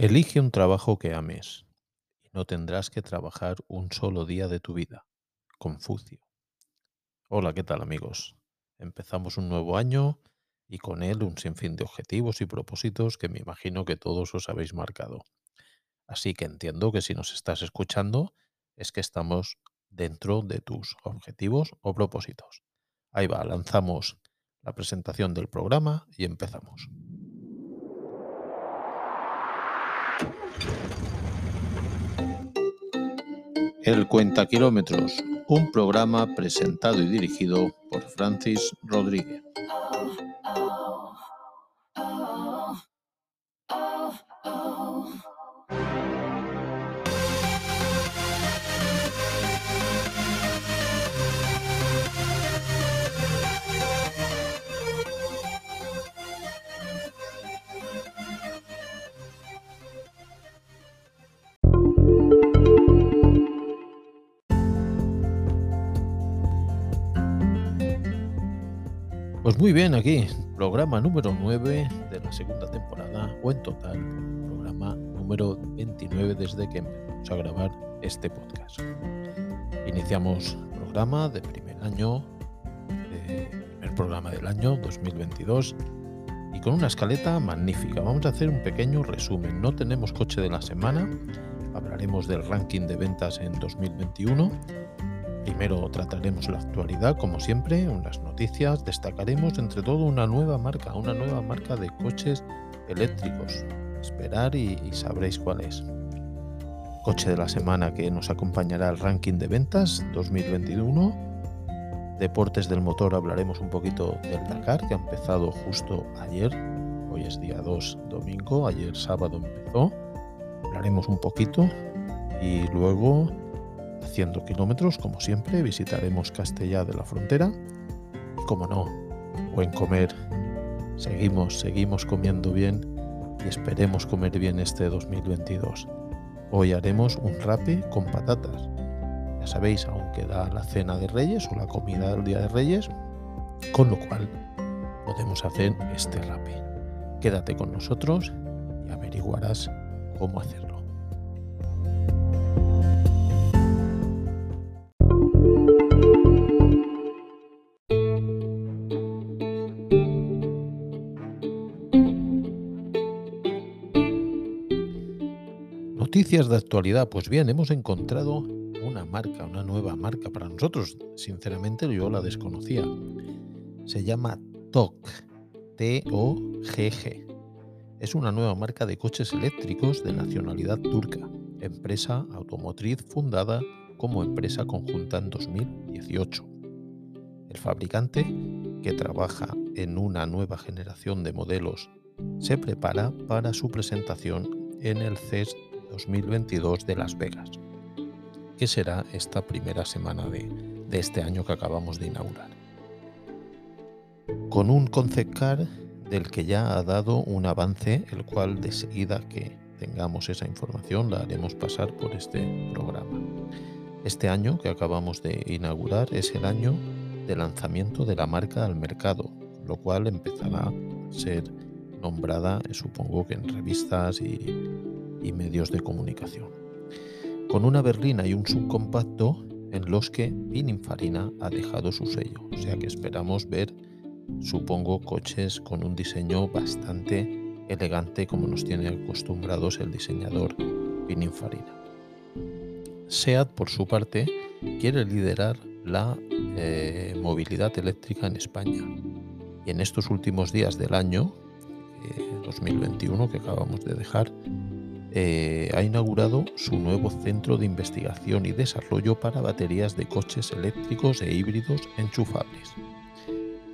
Elige un trabajo que ames y no tendrás que trabajar un solo día de tu vida. Confucio. Hola, ¿qué tal amigos? Empezamos un nuevo año y con él un sinfín de objetivos y propósitos que me imagino que todos os habéis marcado. Así que entiendo que si nos estás escuchando es que estamos dentro de tus objetivos o propósitos. Ahí va, lanzamos la presentación del programa y empezamos. El Cuenta Kilómetros, un programa presentado y dirigido por Francis Rodríguez. Pues muy bien, aquí, programa número 9 de la segunda temporada, o en total, programa número 29 desde que empezamos a grabar este podcast. Iniciamos programa de primer año, primer programa del año 2022, y con una escaleta magnífica. Vamos a hacer un pequeño resumen. No tenemos coche de la semana, hablaremos del ranking de ventas en 2021 Primero trataremos la actualidad, como siempre, unas noticias, destacaremos entre todo una nueva marca, una nueva marca de coches eléctricos. Esperar y, sabréis cuál es. Coche de la semana que nos acompañará al ranking de ventas 2021. Deportes del motor hablaremos un poquito del Dakar que ha empezado justo ayer. Hoy es día 2 domingo, ayer sábado empezó. Hablaremos un poquito y luego haciendo kilómetros, como siempre, visitaremos Castellá de la Frontera. Y como no, buen comer. Seguimos, seguimos comiendo bien y esperemos comer bien este 2022. Hoy haremos un rape con patatas. Ya sabéis, aún queda la cena de Reyes o la comida del Día de Reyes, con lo cual podemos hacer este rape. Quédate con nosotros y averiguarás cómo hacerlo. Noticias de actualidad. Pues bien, hemos encontrado una marca, una nueva marca para nosotros. Sinceramente yo la desconocía. Se llama TOG. T-O-G-G. Es una nueva marca de coches eléctricos de nacionalidad turca, empresa automotriz fundada como empresa conjunta en 2018. El fabricante, que trabaja en una nueva generación de modelos, se prepara para su presentación en el CES 2022 de Las Vegas, que será esta primera semana de, este año que acabamos de inaugurar. Con un concept car del que ya ha dado un avance, el cual de seguida que tengamos esa información la haremos pasar por este programa. Este año que acabamos de inaugurar es el año de lanzamiento de la marca al mercado, lo cual empezará a ser nombrada, supongo que en revistas y y medios de comunicación. Con una berlina y un subcompacto en los que Pininfarina ha dejado su sello. O sea que esperamos ver, supongo, coches con un diseño bastante elegante como nos tiene acostumbrados el diseñador Pininfarina. SEAT, por su parte, quiere liderar la eh, movilidad eléctrica en España. Y en estos últimos días del año 2021 eh, que acabamos de dejar, eh, ha inaugurado su nuevo centro de investigación y desarrollo para baterías de coches eléctricos e híbridos enchufables.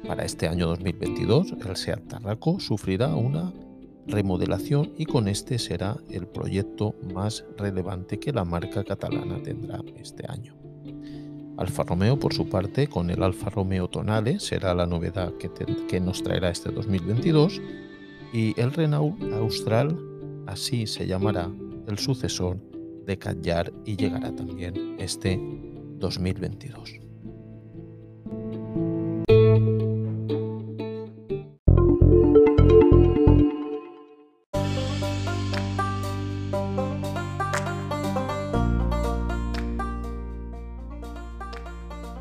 Para este año 2022, el SEAT Tarraco sufrirá una remodelación y con este será el proyecto más relevante que la marca catalana tendrá este año. Alfa Romeo, por su parte, con el Alfa Romeo Tonale, será la novedad que, que nos traerá este 2022 y el Renault Austral Así se llamará el sucesor de Cadyar y llegará también este 2022.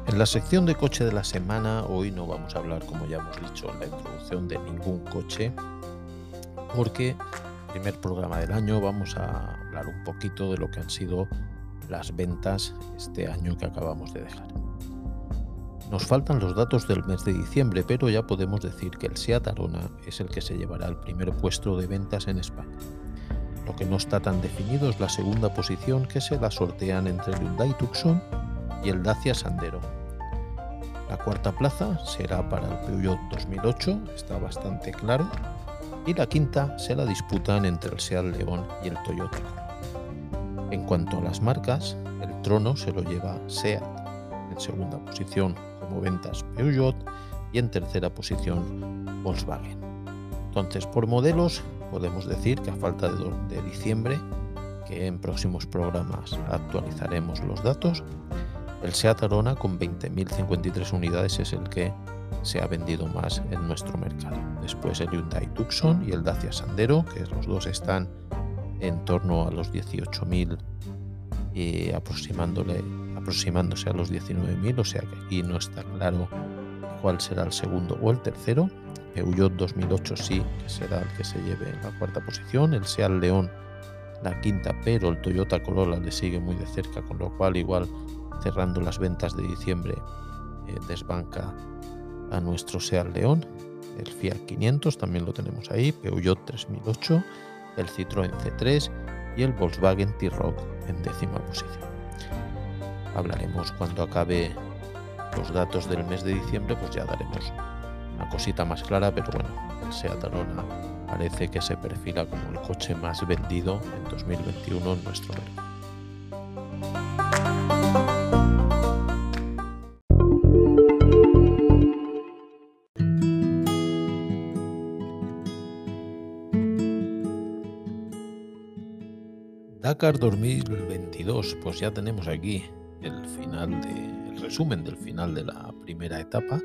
En la sección de coche de la semana, hoy no vamos a hablar, como ya hemos dicho en la introducción, de ningún coche, porque primer programa del año vamos a hablar un poquito de lo que han sido las ventas este año que acabamos de dejar. Nos faltan los datos del mes de diciembre, pero ya podemos decir que el Seat Arona es el que se llevará el primer puesto de ventas en España. Lo que no está tan definido es la segunda posición que se la sortean entre el Hyundai Tucson y el Dacia Sandero. La cuarta plaza será para el Peugeot 2008, está bastante claro, y la quinta se la disputan entre el Seat León y el Toyota. En cuanto a las marcas, el trono se lo lleva Seat, en segunda posición como ventas Peugeot y en tercera posición Volkswagen. Entonces, por modelos, podemos decir que a falta de, de diciembre, que en próximos programas actualizaremos los datos, el Seat Arona con 20.053 unidades es el que se ha vendido más en nuestro mercado. Después el Hyundai Tucson y el Dacia Sandero, que los dos están en torno a los 18.000 y aproximándole, aproximándose a los 19.000, o sea que aquí no está claro cuál será el segundo o el tercero. Peugeot 2008 sí, que será el que se lleve en la cuarta posición. El Seat León la quinta, pero el Toyota Corolla le sigue muy de cerca, con lo cual igual cerrando las ventas de diciembre eh, desbanca a nuestro Seat León, el Fiat 500 también lo tenemos ahí, Peugeot 3008, el Citroën C3 y el Volkswagen T-Roc en décima posición. Hablaremos cuando acabe los datos del mes de diciembre, pues ya daremos una cosita más clara, pero bueno, el Seat Arona parece que se perfila como el coche más vendido en 2021 en nuestro mercado. Dakar 2022, pues ya tenemos aquí el final de, el resumen del final de la primera etapa,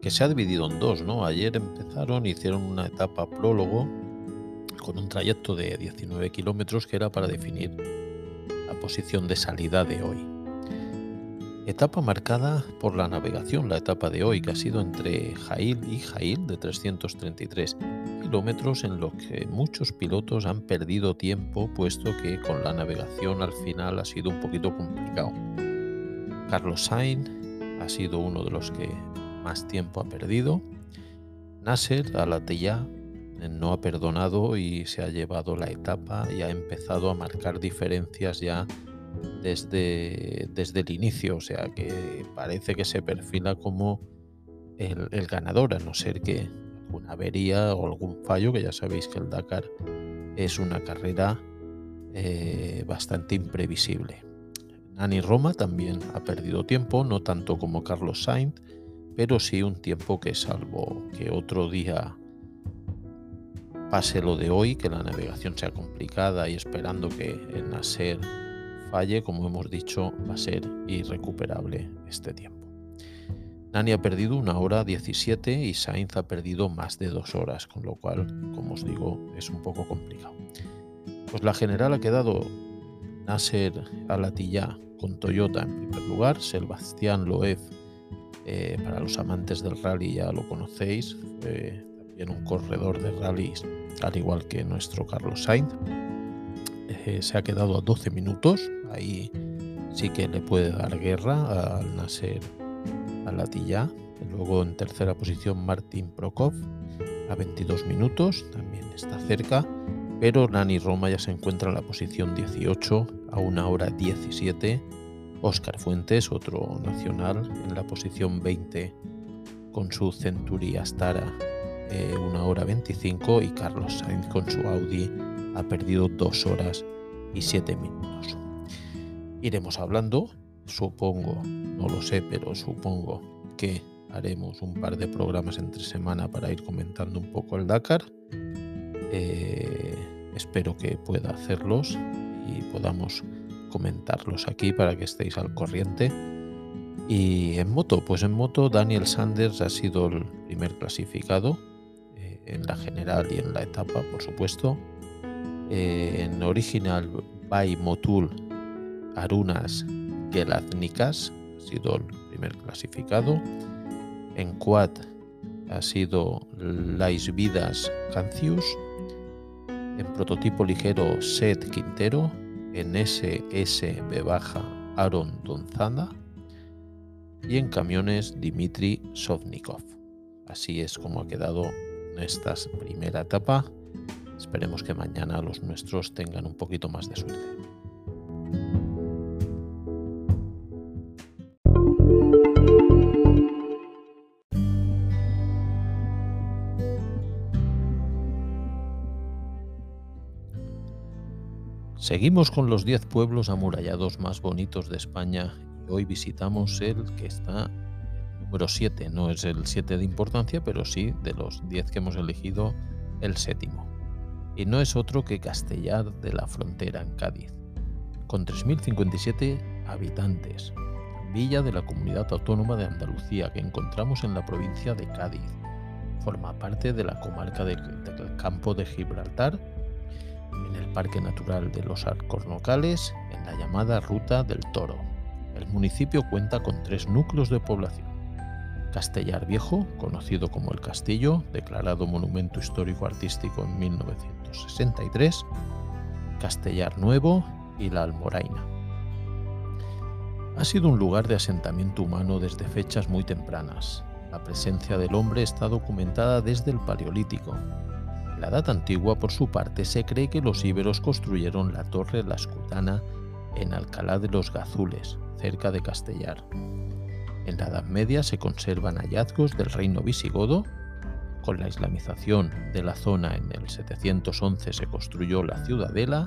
que se ha dividido en dos, ¿no? Ayer empezaron, hicieron una etapa prólogo con un trayecto de 19 kilómetros que era para definir la posición de salida de hoy. Etapa marcada por la navegación, la etapa de hoy, que ha sido entre Jail y Jail de 333 kilómetros, en lo que muchos pilotos han perdido tiempo, puesto que con la navegación al final ha sido un poquito complicado. Carlos Sainz ha sido uno de los que más tiempo ha perdido. Nasser Alatilla no ha perdonado y se ha llevado la etapa y ha empezado a marcar diferencias ya desde, desde el inicio, o sea que parece que se perfila como el, ganador, a no ser que alguna avería o algún fallo, que ya sabéis que el Dakar es una carrera eh, bastante imprevisible. Nani Roma también ha perdido tiempo, no tanto como Carlos Sainz, pero sí un tiempo que salvo que otro día pase lo de hoy, que la navegación sea complicada y esperando que el Nasser falle, como hemos dicho, va a ser irrecuperable este tiempo. Nani ha perdido una hora 17 y Sainz ha perdido más de dos horas, con lo cual, como os digo, es un poco complicado. Pues la general ha quedado Nasser Alatilla con Toyota en primer lugar, Sebastián Loeb, eh, para los amantes del rally ya lo conocéis, también un corredor de rallies, al igual que nuestro Carlos Sainz. Eh, se ha quedado a 12 minutos, ahí sí que le puede dar guerra al Nasser Alatilla. Luego en tercera posición Martin Prokov a 22 minutos, también está cerca, pero Nani Roma ya se encuentra en la posición 18 a una hora 17. Oscar Fuentes, otro nacional, en la posición 20 con su Century Astara, eh, una hora 25 y Carlos Sainz con su Audi ha perdido 2 horas y 7 minutos. Iremos hablando, supongo, no lo sé, pero supongo que haremos un par de programas entre semana para ir comentando un poco el Dakar. Eh, espero que pueda hacerlos y podamos comentarlos aquí para que estéis al corriente. Y en moto, pues en moto Daniel Sanders ha sido el primer clasificado eh, en la general y en la etapa, por supuesto. Eh, en original by Motul Arunas Gelaznikas, ha sido el primer clasificado. En quad ha sido Lais Vidas Cancius. En prototipo ligero Seth Quintero. En SSB baja Aaron Donzada. Y en camiones Dimitri Sovnikov. Así es como ha quedado esta primera etapa. Esperemos que mañana los nuestros tengan un poquito más de suerte. Seguimos con los 10 pueblos amurallados más bonitos de España y hoy visitamos el que está número 7. No es el 7 de importancia, pero sí de los 10 que hemos elegido, el séptimo. Y no es otro que Castellar de la Frontera en Cádiz, con 3.057 habitantes. Villa de la Comunidad Autónoma de Andalucía que encontramos en la provincia de Cádiz. Forma parte de la comarca del Campo de Gibraltar en el Parque Natural de los Alcornocales, en la llamada Ruta del Toro. El municipio cuenta con tres núcleos de población. Castellar Viejo, conocido como El Castillo, declarado Monumento Histórico Artístico en 1963, Castellar Nuevo y La Almoraina. Ha sido un lugar de asentamiento humano desde fechas muy tempranas. La presencia del hombre está documentada desde el Paleolítico, la Edad Antigua, por su parte, se cree que los íberos construyeron la Torre La Escutana en Alcalá de los Gazules, cerca de Castellar. En la Edad Media se conservan hallazgos del reino visigodo. Con la islamización de la zona en el 711 se construyó la ciudadela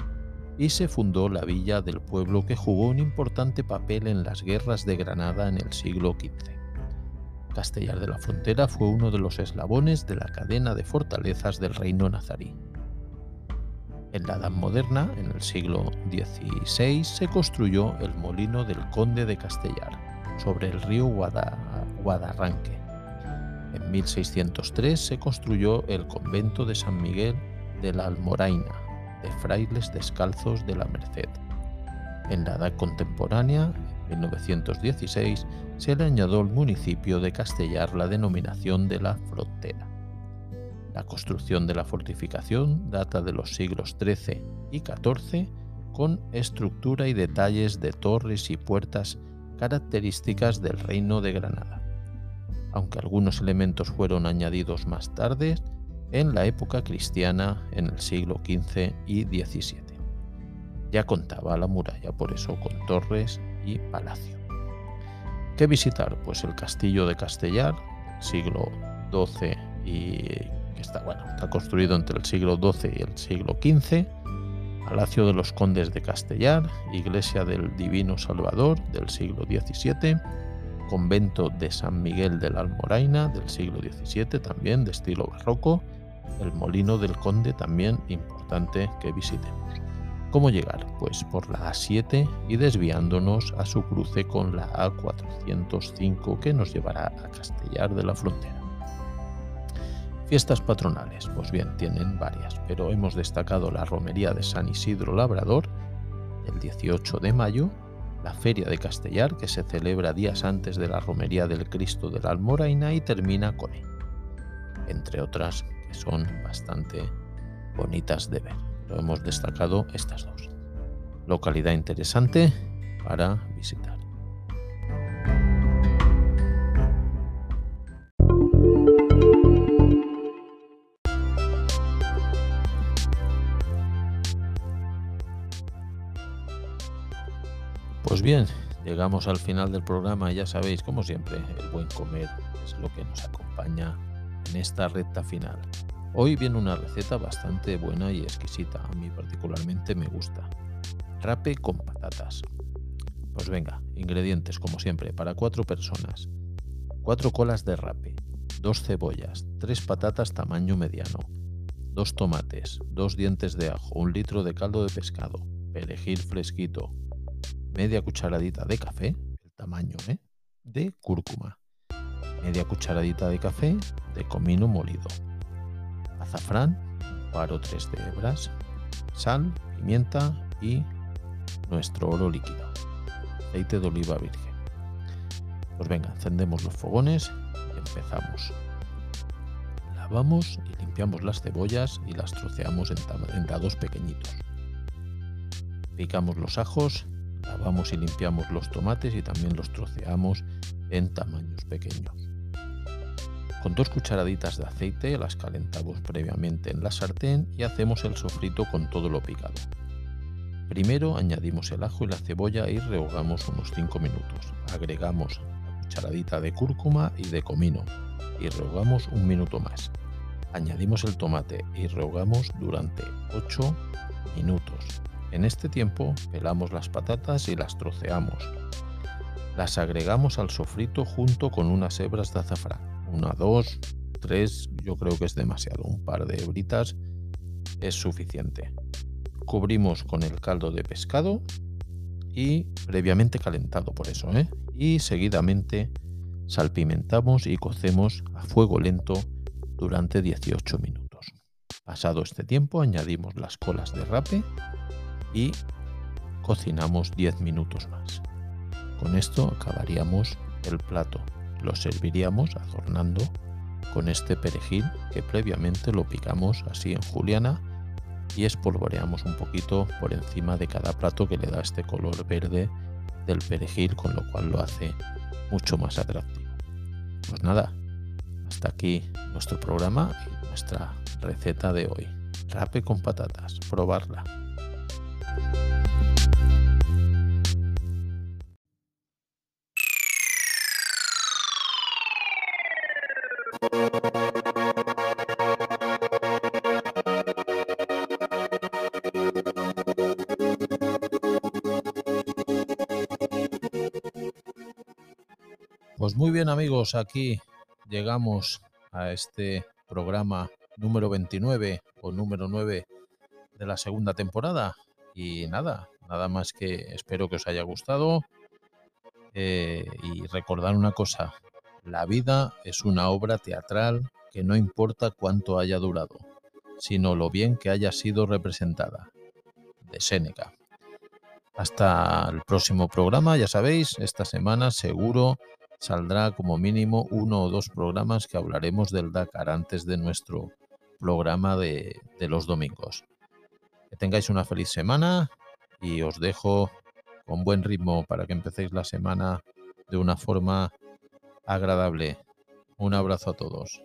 y se fundó la villa del pueblo que jugó un importante papel en las guerras de Granada en el siglo XV. Castellar de la Frontera fue uno de los eslabones de la cadena de fortalezas del reino nazarí. En la Edad Moderna, en el siglo XVI, se construyó el molino del conde de Castellar, sobre el río Guadarranque. En 1603 se construyó el convento de San Miguel de la Almoraina, de frailes descalzos de la Merced. En la edad contemporánea, 1916 se le añadió al municipio de Castellar la denominación de la frontera. La construcción de la fortificación data de los siglos XIII y XIV con estructura y detalles de torres y puertas características del reino de Granada, aunque algunos elementos fueron añadidos más tarde en la época cristiana en el siglo XV y XVII. Ya contaba la muralla por eso con torres y palacio. ¿Qué visitar? Pues el castillo de Castellar, siglo XII y que está, bueno, está construido entre el siglo XII y el siglo XV, Palacio de los Condes de Castellar, Iglesia del Divino Salvador del siglo XVII, Convento de San Miguel de la Almoraina del siglo XVII, también de estilo barroco, el Molino del Conde también importante que visitemos. ¿Cómo llegar? Pues por la A7 y desviándonos a su cruce con la A405 que nos llevará a Castellar de la Frontera. Fiestas patronales, pues bien, tienen varias, pero hemos destacado la romería de San Isidro Labrador, el 18 de mayo, la Feria de Castellar, que se celebra días antes de la romería del Cristo de la Almoraina y termina con él, entre otras que son bastante bonitas de ver hemos destacado estas dos. Localidad interesante para visitar. Pues bien, llegamos al final del programa. Ya sabéis, como siempre, el buen comer es lo que nos acompaña en esta recta final. Hoy viene una receta bastante buena y exquisita, a mí particularmente me gusta. Rape con patatas. Pues venga, ingredientes como siempre, para cuatro personas. Cuatro colas de rape, dos cebollas, tres patatas tamaño mediano, dos tomates, dos dientes de ajo, un litro de caldo de pescado, perejil fresquito, media cucharadita de café, el tamaño, ¿eh? de cúrcuma, media cucharadita de café de comino molido, azafrán, un par o tres de hebras, sal, pimienta y nuestro oro líquido, aceite de oliva virgen. Pues venga, encendemos los fogones y empezamos. Lavamos y limpiamos las cebollas y las troceamos en, dados pequeñitos. Picamos los ajos, lavamos y limpiamos los tomates y también los troceamos en tamaños pequeños. Con dos cucharaditas de aceite las calentamos previamente en la sartén y hacemos el sofrito con todo lo picado. Primero añadimos el ajo y la cebolla y rehogamos unos 5 minutos. Agregamos cucharadita de cúrcuma y de comino y rehogamos un minuto más. Añadimos el tomate y rehogamos durante 8 minutos. En este tiempo pelamos las patatas y las troceamos. Las agregamos al sofrito junto con unas hebras de azafrán. Una, dos, tres, yo creo que es demasiado. Un par de hebritas es suficiente. Cubrimos con el caldo de pescado y previamente calentado por eso, ¿eh? y seguidamente salpimentamos y cocemos a fuego lento durante 18 minutos. Pasado este tiempo añadimos las colas de rape y cocinamos 10 minutos más. Con esto acabaríamos el plato. Lo serviríamos azornando con este perejil que previamente lo picamos así en juliana y espolvoreamos un poquito por encima de cada plato que le da este color verde del perejil, con lo cual lo hace mucho más atractivo. Pues nada, hasta aquí nuestro programa y nuestra receta de hoy. Rape con patatas, probarla. Pues muy bien amigos, aquí llegamos a este programa número 29 o número 9 de la segunda temporada. Y nada, nada más que espero que os haya gustado. Eh, y recordar una cosa, la vida es una obra teatral que no importa cuánto haya durado, sino lo bien que haya sido representada. De Séneca. Hasta el próximo programa, ya sabéis, esta semana seguro saldrá como mínimo uno o dos programas que hablaremos del Dakar antes de nuestro programa de, de los domingos. Que tengáis una feliz semana y os dejo con buen ritmo para que empecéis la semana de una forma agradable. Un abrazo a todos.